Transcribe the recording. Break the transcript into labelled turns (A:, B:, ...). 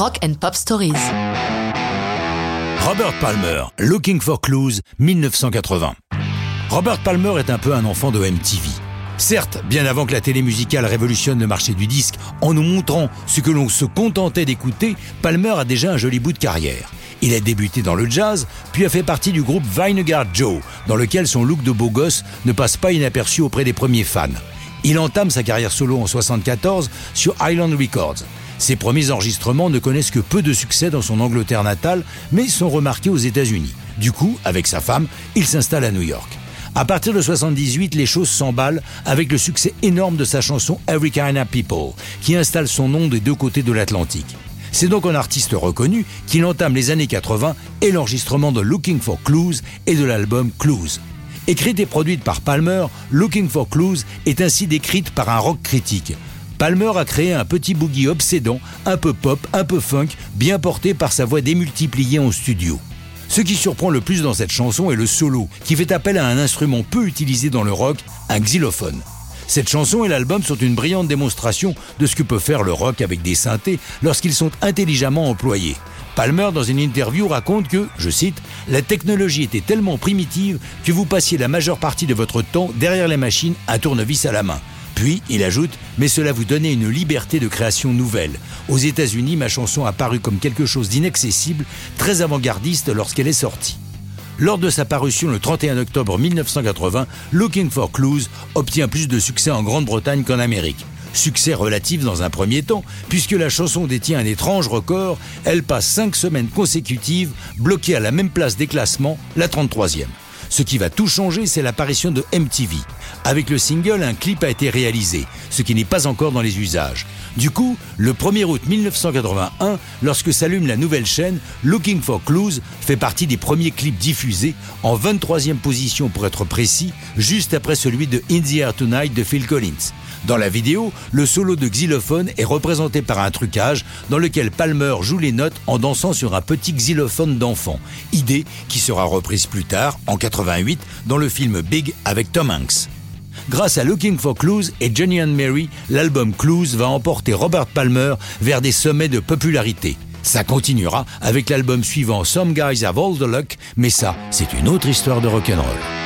A: Rock and Pop Stories.
B: Robert Palmer, Looking for Clues, 1980. Robert Palmer est un peu un enfant de MTV. Certes, bien avant que la télé musicale révolutionne le marché du disque, en nous montrant ce que l'on se contentait d'écouter, Palmer a déjà un joli bout de carrière. Il a débuté dans le jazz, puis a fait partie du groupe Vinegard Joe, dans lequel son look de beau gosse ne passe pas inaperçu auprès des premiers fans. Il entame sa carrière solo en 1974 sur Island Records. Ses premiers enregistrements ne connaissent que peu de succès dans son Angleterre natale, mais sont remarqués aux États-Unis. Du coup, avec sa femme, il s'installe à New York. À partir de 78, les choses s'emballent avec le succès énorme de sa chanson Every Kind of People, qui installe son nom des deux côtés de l'Atlantique. C'est donc un artiste reconnu qu'il entame les années 80 et l'enregistrement de Looking for Clues et de l'album Clues. Écrite et produite par Palmer, Looking for Clues est ainsi décrite par un rock critique. Palmer a créé un petit boogie obsédant, un peu pop, un peu funk, bien porté par sa voix démultipliée en studio. Ce qui surprend le plus dans cette chanson est le solo, qui fait appel à un instrument peu utilisé dans le rock, un xylophone. Cette chanson et l'album sont une brillante démonstration de ce que peut faire le rock avec des synthés lorsqu'ils sont intelligemment employés. Palmer, dans une interview, raconte que, je cite, La technologie était tellement primitive que vous passiez la majeure partie de votre temps derrière les machines à tournevis à la main. Puis, il ajoute, mais cela vous donnait une liberté de création nouvelle. Aux États-Unis, ma chanson a paru comme quelque chose d'inaccessible, très avant-gardiste lorsqu'elle est sortie. Lors de sa parution le 31 octobre 1980, Looking for Clues obtient plus de succès en Grande-Bretagne qu'en Amérique. Succès relatif dans un premier temps, puisque la chanson détient un étrange record, elle passe cinq semaines consécutives bloquée à la même place des classements, la 33e. Ce qui va tout changer, c'est l'apparition de MTV. Avec le single, un clip a été réalisé, ce qui n'est pas encore dans les usages. Du coup, le 1er août 1981, lorsque s'allume la nouvelle chaîne, Looking for Clues fait partie des premiers clips diffusés, en 23e position pour être précis, juste après celui de In the Air Tonight de Phil Collins. Dans la vidéo, le solo de xylophone est représenté par un trucage dans lequel Palmer joue les notes en dansant sur un petit xylophone d'enfant, idée qui sera reprise plus tard, en 88, dans le film Big avec Tom Hanks. Grâce à Looking for Clues et Johnny and Mary, l'album Clues va emporter Robert Palmer vers des sommets de popularité. Ça continuera avec l'album suivant Some Guys Have All the Luck, mais ça, c'est une autre histoire de rock'n'roll.